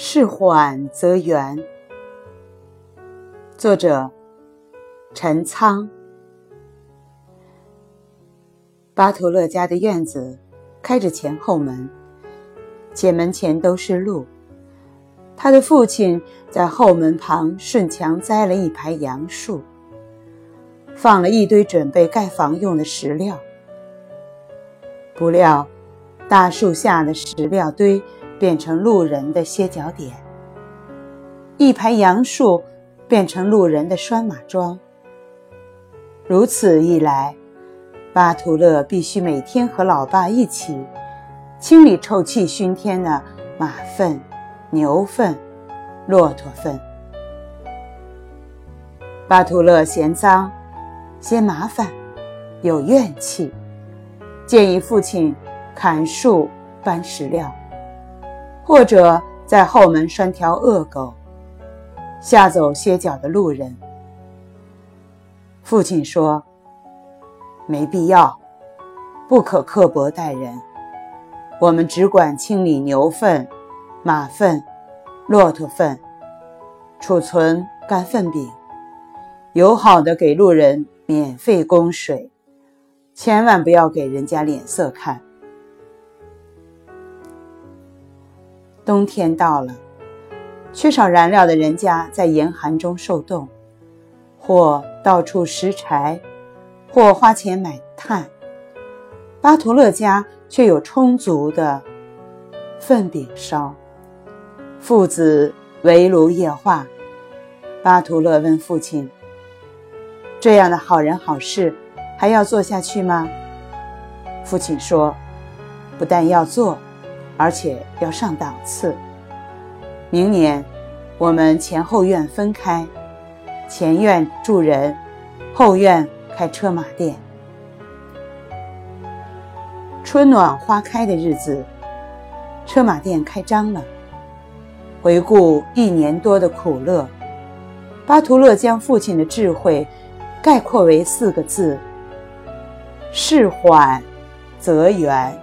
事缓则圆。作者：陈仓。巴图勒家的院子开着前后门，前门前都是路。他的父亲在后门旁顺墙栽了一排杨树，放了一堆准备盖房用的石料。不料，大树下的石料堆。变成路人的歇脚点，一排杨树变成路人的拴马桩。如此一来，巴图勒必须每天和老爸一起清理臭气熏天的马粪、牛粪、骆驼粪。巴图勒嫌脏，嫌麻烦，有怨气，建议父亲砍树、搬石料。或者在后门拴条恶狗，吓走歇脚的路人。父亲说：“没必要，不可刻薄待人。我们只管清理牛粪、马粪、骆驼粪，储存干粪饼，友好的给路人免费供水，千万不要给人家脸色看。”冬天到了，缺少燃料的人家在严寒中受冻，或到处拾柴，或花钱买炭。巴图勒家却有充足的粪饼烧，父子围炉夜话。巴图勒问父亲：“这样的好人好事还要做下去吗？”父亲说：“不但要做。”而且要上档次。明年，我们前后院分开，前院住人，后院开车马店。春暖花开的日子，车马店开张了。回顾一年多的苦乐，巴图勒将父亲的智慧概括为四个字：事缓则圆。